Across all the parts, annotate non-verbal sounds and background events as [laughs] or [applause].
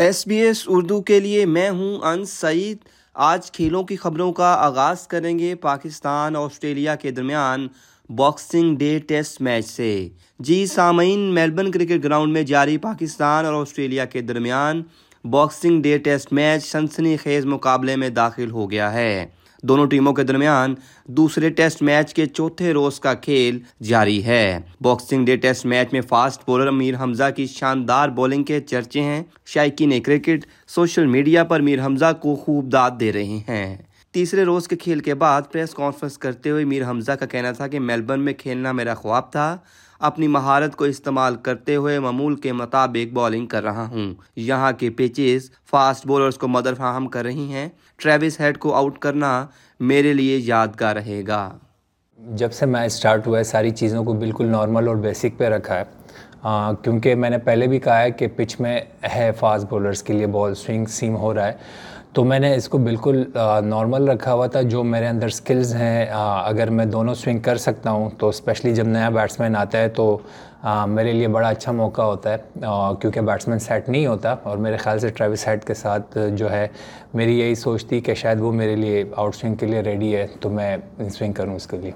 S B S Urdu کے لیے میں ہوں انس سعید۔ آج کھیلوں کی خبروں کا آغاز کریں گے پاکستان، آسٹریلیا کے درمیان باکسنگ ڈے ٹیسٹ میچ سے۔ جی سامعین، میلبرن کرکٹ گراؤنڈ میں جاری پاکستان اور آسٹریلیا کے درمیان باکسنگ ڈے ٹیسٹ میچ سنسنی خیز مقابلے میں داخل ہو گیا ہے۔ دونوں ٹیموں کے درمیان دوسرے ٹیسٹ میچ کے چوتھے روز کا کھیل جاری ہے۔ باکسنگ ڈے ٹیسٹ میچ میں فاسٹ بولر امیر حمزہ کی شاندار بولنگ کے چرچے ہیں۔ شائقین کرکٹ سوشل میڈیا پر میر حمزہ کو خوب داد دے رہے ہیں۔ تیسرے روز کے کھیل کے بعد پریس کانفرنس کرتے ہوئے میر حمزہ کا کہنا تھا کہ میلبرن میں کھیلنا میرا خواب تھا۔ اپنی مہارت کو استعمال کرتے ہوئے معمول کے مطابق بالنگ کر رہا ہوں۔ یہاں کے پیچز فاسٹ بولرز کو مدر فراہم کر رہی ہیں۔ ٹریوس ہیڈ کو آؤٹ کرنا میرے لیے یادگار رہے گا۔ جب سے میچ سٹارٹ ہوا ہے، ساری چیزوں کو بالکل نارمل اور بیسک پہ رکھا ہے۔ کیونکہ میں نے پہلے بھی کہا ہے کہ پچ میں ہے فاسٹ بولرز کے لیے بال سوئنگ سیم ہو رہا ہے۔ تو میں نے اس کو بالکل نارمل رکھا ہوا تھا، جو میرے اندر سکلز ہیں اگر میں دونوں سوئنگ کر سکتا ہوں، تو اسپیشلی جب نیا بیٹسمین آتا ہے، تو میرے لیے بڑا اچھا موقع ہوتا ہے کیونکہ بیٹسمین سیٹ نہیں ہوتا اور میرے خیال سے ٹریوس سیٹ کے ساتھ جو ہے، میری یہی سوچ تھی کہ شاید وہ میرے لیے آؤٹ سوئنگ کے لیے ریڈی ہے، تو میں سوئنگ کروں اس کے لیے۔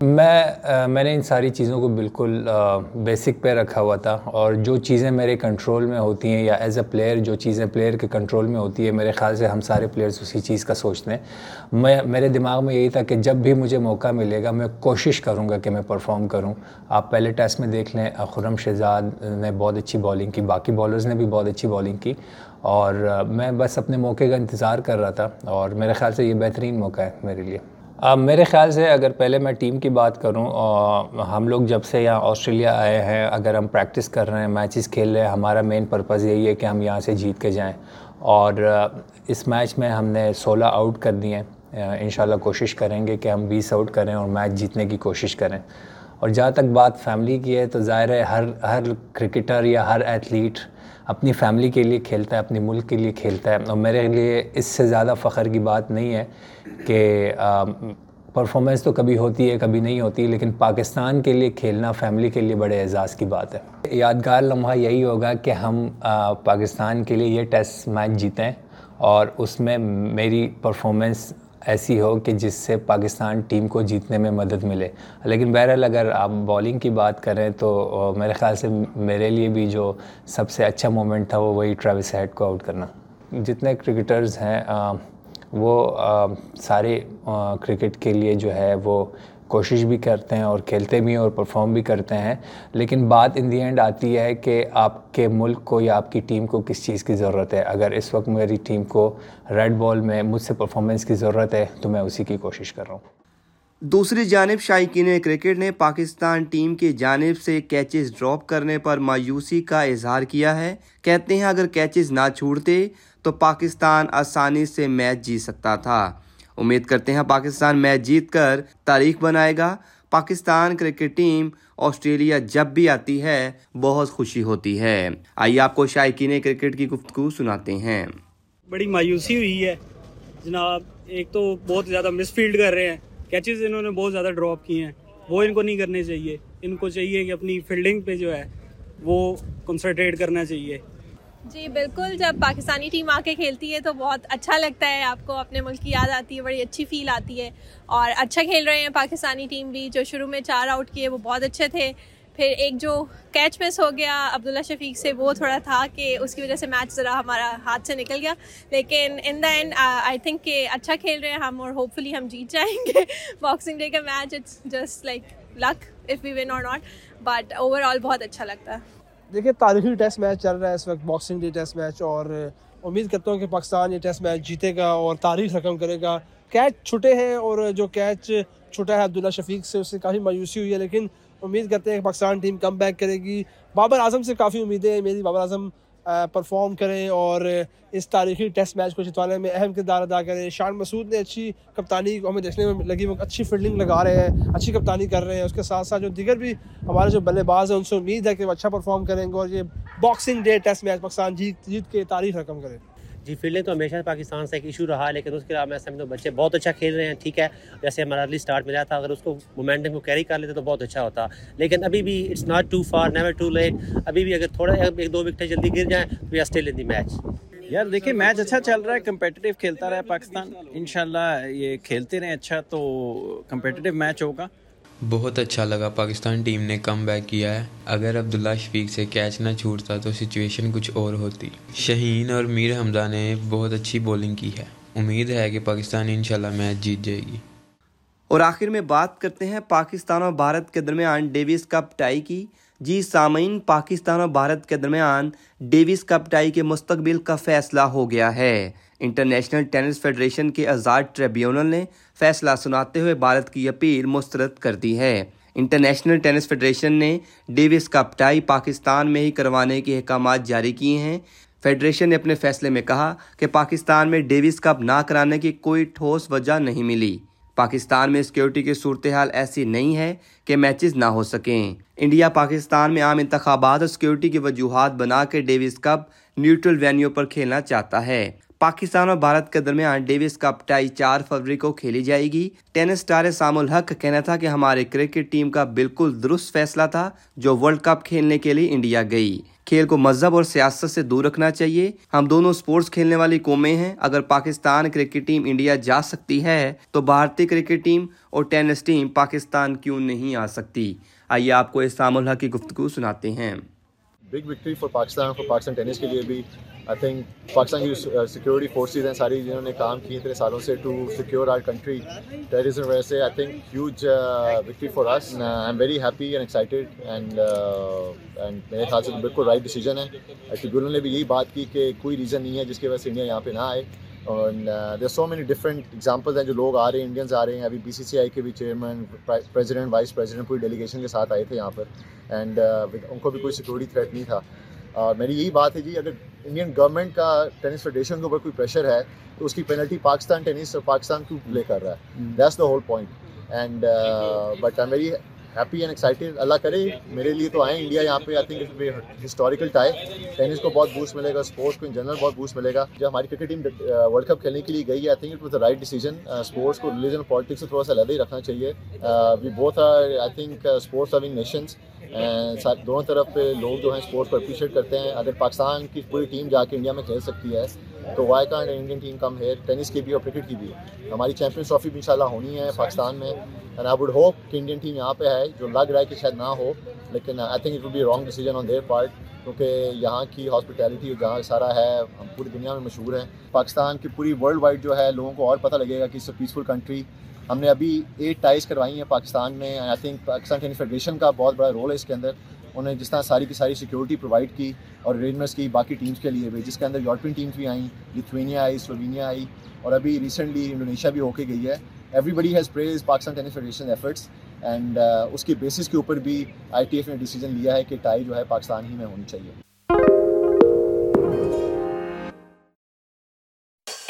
میں میں نے ان ساری چیزوں کو بالکل بیسک پہ رکھا ہوا تھا اور جو چیزیں میرے کنٹرول میں ہوتی ہیں یا ایز اے پلیئر جو چیزیں پلیئر کے کنٹرول میں ہوتی ہے میرے خیال سے ہم سارے پلیئرز اسی چیز کا سوچتے ہیں۔ میں، میرے دماغ میں یہی تھا کہ جب بھی مجھے موقع ملے گا، میں کوشش کروں گا کہ میں پرفارم کروں۔ آپ پہلے ٹیسٹ میں دیکھ لیں، خرم شہزاد نے بہت اچھی بالنگ کی، باقی بالرز نے بھی بہت اچھی بالنگ کی۔ اور میں بس اپنے موقع کا انتظار کر رہا تھا اور میرے خیال سے یہ بہترین موقع ہے میرے لیے۔ میرے خیال سے اگر پہلے میں ٹیم کی بات کروں ہم لوگ جب سے یہاں آسٹریلیا آئے ہیں، اگر ہم پریکٹس کر رہے ہیں میچز کھیل رہے ہیں، ہمارا مین پرپز یہی ہے کہ ہم یہاں سے جیت کے جائیں۔ اور اس میچ میں ہم نے سولہ آؤٹ کر دیے ہیں۔ انشاءاللہ کوشش کریں گے کہ ہم بیس آؤٹ کریں اور میچ جیتنے کی کوشش کریں۔ اور جہاں تک بات فیملی کی ہے، تو ظاہر ہے ہر ہر کرکٹر یا ہر ایتھلیٹ اپنی فیملی کے لیے کھیلتا ہے اپنی ملک کے لیے کھیلتا ہے۔ اور میرے لیے اس سے زیادہ فخر کی بات نہیں ہے کہ پرفارمنس تو کبھی ہوتی ہے، کبھی نہیں ہوتی، لیکن پاکستان کے لیے کھیلنا فیملی کے لیے بڑے اعزاز کی بات ہے۔ یادگار لمحہ یہی ہوگا کہ ہم پاکستان کے لیے یہ ٹیسٹ میچ جیتیں اور اس میں میری پرفارمنس ایسی ہو کہ جس سے پاکستان ٹیم کو جیتنے میں مدد ملے۔ لیکن بہرحال اگر آپ بالنگ کی بات کریں تو میرے خیال سے میرے لیے بھی جو سب سے اچھا مومنٹ تھا وہ وہی ٹریوس ہیڈ کو آؤٹ کرنا۔ جتنے کرکٹرز ہیں وہ سارے کرکٹ کے لیے جو ہے وہ کوشش بھی کرتے ہیں اور کھیلتے بھی ہیں اور پرفارم بھی کرتے ہیں، لیکن بات ان دی اینڈ آتی ہے کہ آپ کے ملک کو یا آپ کی ٹیم کو کس چیز کی ضرورت ہے۔ اگر اس وقت میری ٹیم کو ریڈ بال میں مجھ سے پرفارمنس کی ضرورت ہے، تو میں اسی کی کوشش کر رہا ہوں۔ دوسری جانب شائقین کرکٹ نے پاکستان ٹیم کی جانب سے کیچز ڈراپ کرنے پر مایوسی کا اظہار کیا ہے۔ کہتے ہیں اگر کیچز نہ چھوڑتے، تو پاکستان آسانی سے میچ جیت سکتا تھا۔ امید کرتے ہیں پاکستان میچ جیت کر تاریخ بنائے گا۔ پاکستان کرکٹ ٹیم آسٹریلیا جب بھی آتی ہے، بہت خوشی ہوتی ہے۔ آئیے آپ کو شائقین کرکٹ کی گفتگو سناتے ہیں۔ بڑی مایوسی ہوئی ہے۔ جناب، ایک تو بہت زیادہ مس فیلڈ کر رہے ہیں۔ کیچز انہوں نے بہت زیادہ ڈراپ کیے ہیں۔ وہ ان کو نہیں کرنے چاہیے۔ ان کو چاہیے کہ اپنی فیلڈنگ پہ جو ہے، وہ کنسنٹریٹ کرنا چاہیے۔ جی بالکل، جب پاکستانی ٹیم آ کے کھیلتی ہے تو بہت اچھا لگتا ہے، آپ کو اپنے ملک کی یاد آتی ہے، بڑی اچھی فیل آتی ہے اور اچھا کھیل رہے ہیں پاکستانی ٹیم بھی، جو شروع میں چار آؤٹ کیے، وہ بہت اچھے تھے۔ پھر ایک جو کیچ مس ہو گیا عبداللہ شفیق سے، وہ تھوڑا تھا کہ اس کی وجہ سے میچ ذرا ہمارا ہاتھ سے نکل گیا۔ لیکن ان دا اینڈ آئی تھنک کہ اچھا کھیل رہے ہیں ہم اور ہوپ فلی ہم جیت جائیں گے۔ [laughs] باکسنگ ڈے کا match it's just like luck if we win or not but overall بہت اچھا لگتا۔ ہے دیکھیے، تاریخی ٹیسٹ میچ چل رہا ہے اس وقت باکسنگ ڈے ٹیسٹ میچ، اور امید کرتا ہوں کہ پاکستان یہ ٹیسٹ میچ جیتے گا اور تاریخ رقم کرے گا۔ کیچ چھٹے ہیں اور جو کیچ چھٹا ہے عبداللہ شفیق سے، اس سے کافی مایوسی ہوئی ہے، لیکن امید کرتے ہیں کہ پاکستان ٹیم کم بیک کرے گی۔ بابر اعظم سے کافی امیدیں ہیں، میری بابر اعظم پرفارم کریں اور اس تاریخی ٹیسٹ میچ کو جتوانے میں اہم کردار ادا کریں۔ شان مسعود نے اچھی کپتانی کو ہمیں دیکھنے میں لگی، وہ اچھی فیلڈنگ لگا رہے ہیں، اچھی کپتانی کر رہے ہیں۔ اس کے ساتھ ساتھ جو دیگر بھی ہمارے جو بلے باز ہیں، ان سے امید ہے کہ وہ اچھا پرفارم کریں گے اور یہ boxing day test match Pakistan جیت جیت کے تاریخ رقم کرے۔ جی فیلڈنگ تو ہمیشہ پاکستان سے ایک ایشو رہا، لیکن اس کے علاوہ میں سمجھتا ہوں بچے بہت اچھا کھیل رہے ہیں، ٹھیک ہے۔ جیسے ہمارا ارلی اسٹارٹ ملا تھا، اگر اس کو مومنٹم کو کیری کر لیتے تو بہت اچھا ہوتا۔ لیکن ابھی بھی it's not too far never too late ابھی بھی اگر تھوڑا ایک دو وکٹیں جلدی گر جائیں تو we are still in the match یار، دیکھیں میچ اچھا چل رہا ہے کمپیٹیٹیو کھیلتا رہا ہے پاکستان۔ انشاءاللہ یہ کھیلتے رہیں اچھا تو کمپیٹیٹیو میچ ہوگا۔ بہت اچھا لگا۔ پاکستان ٹیم نے کم بیک کیا ہے۔ اگر عبداللہ شفیق سے کیچ نہ چھوٹتا تو سچویشن کچھ اور ہوتی۔ شہین اور میر حمزہ نے بہت اچھی بولنگ کی ہے۔ امید ہے کہ پاکستان انشاءاللہ میچ جیت جائے گی۔ اور آخر میں بات کرتے ہیں پاکستان اور بھارت کے درمیان ڈیویس کپ ٹائی کی۔ جی سامعین، پاکستان اور بھارت کے درمیان ڈیوس کپ ٹائی کے مستقبل کا فیصلہ ہو گیا ہے۔ انٹرنیشنل ٹینس فیڈریشن کے آزاد ٹریبیونل نے فیصلہ سناتے ہوئے بھارت کی اپیل مسترد کر دی ہے۔ انٹرنیشنل ٹینس فیڈریشن نے ڈیوس کپ ٹائی پاکستان میں ہی کروانے کے احکامات جاری کیے ہیں۔ فیڈریشن نے اپنے فیصلے میں کہا کہ پاکستان میں ڈیوس کپ نہ کرانے کی کوئی ٹھوس وجہ نہیں ملی۔ پاکستان میں سیکیورٹی کی صورتحال ایسی نہیں ہے کہ میچز نہ ہو سکیں۔ انڈیا پاکستان میں عام انتخابات اور سیکیورٹی کی وجوہات بنا کے ڈیوس کپ نیوٹرل وینیو پر کھیلنا چاہتا ہے۔ پاکستان اور بھارت کے درمیان ڈیوس کپ ٹائی چار فروری کو کھیلی جائے گی۔ ٹینس سٹار سام الحق کا کہنا تھا کہ ہمارے کرکٹ ٹیم کا بالکل درست فیصلہ تھا جو ورلڈ کپ کھیلنے کے لیے انڈیا گئی۔ کھیل کو مذہب اور سیاست سے دور رکھنا چاہیے۔ ہم دونوں سپورٹس کھیلنے والی قومیں ہیں۔ اگر پاکستان کرکٹ ٹیم انڈیا جا سکتی ہے، تو بھارتی کرکٹ ٹیم اور ٹینس ٹیم پاکستان کیوں نہیں آ سکتی؟ آئیے آپ کو اسلام اللہ کی گفتگو سناتے ہیں۔ Big victory for Pakistan for Pakistan tennis کے لیے بھی۔ آئی تھنک پاکستان کی سیکورٹی فورسز ہیں، ساری جنہوں نے کام کی اتنے سالوں سے to secure our country terrorism وجہ سے I think huge victory for us I am very happy and excited and and میرے خیال سے بالکل رائٹ ڈیسیجن ہے ٹریبیونل نے بھی یہی بات کی کہ کوئی ریزن نہیں ہے جس کی وجہ سے انڈیا یہاں پہ نہ آئے اور there so many different examples ہیں جو لوگ آ رہے ہیں انڈینس آ رہے ہیں ابھی بی سی سی آئی کے بھی چیئرمین پریزیڈنٹ وائس پریزیڈنٹ پوری ڈیلیگیشن کے ساتھ آئے تھے یہاں پر اینڈ ان کو بھی کوئی سیکورٹی تھریٹ نہیں تھا اور میری یہی بات ہے جی اگر انڈین گورنمنٹ کا ٹینس فیڈریشن کے اوپر کوئی پریشر ہے تو اس کی پینلٹی پاکستان ٹینس اور پاکستان کیوں پلے کر رہا ہے؟ That's the whole point and but I very happy and excited اللہ کرے میرے لیے تو آئیں انڈیا یہاں پہ I think historical tie tennis کو بہت بوسٹ ملے گا اسپورٹس کو ان جنرل بہت بوسٹ ملے گا جب ہماری کرکٹ ٹیم ورلڈ کپ کھیلنے کے لیے گئی ہے I think it was the right decision sports کو ریلیجن اور پالیٹکس سے تھوڑا سا علیحدہ ہی رکھنا چاہیے we both are I think sports loving nations دونوں طرف پہ لوگ جو ہیں اسپورٹس کو اپریشیٹ کرتے ہیں اگر پاکستان کی پوری ٹیم جا کے انڈیا میں کھیل سکتی ہے تو why can't Indian team come ہے ٹینس کی بھی اور کرکٹ کی بھی. ہماری چیمپئنس ٹرافی بھی ان شاء اللہ ہونی ہے پاکستان میں. اینڈ آئی ووڈ ہوپ کہ انڈین ٹیم یہاں پہ ہے، جو لگ رہا ہے کہ شاید نہ ہو، لیکن I think it will be wrong decision on their part کیونکہ یہاں کی ہاسپٹیلٹی جہاں سارا ہے، ہم پوری دنیا میں مشہور ہیں. پاکستان کی پوری ورلڈ وائڈ جو ہے، لوگوں کو اور پتہ لگے گا کہ اٹس اے پیسفل کنٹری ہم نے ابھی ایٹ ٹائز کروائی ہیں پاکستان میں. I think Pakistan tennis federation کا بہت بڑا رول ہے اس کے اندر. انہوں نے جس طرح ساری کی ساری سیکورٹی پرووائڈ کی اور ارینجمنٹس کی باقی ٹیمس کے لیے بھی، جس کے اندر یورپین ٹیمس بھی آئیں لتھوینیا آئی سلوینیا آئی اور ابھی ریسنٹلی انڈونیشیا بھی ہو کے گئی ہے۔ Everybody has praise Pakistan tennis federation efforts and اس کی بیسس کے اوپر بھی آئی ٹی ایف نے ڈیسیجن لیا ہے کہ ٹائی جو ہے پاکستان ہی میں ہونی چاہیے۔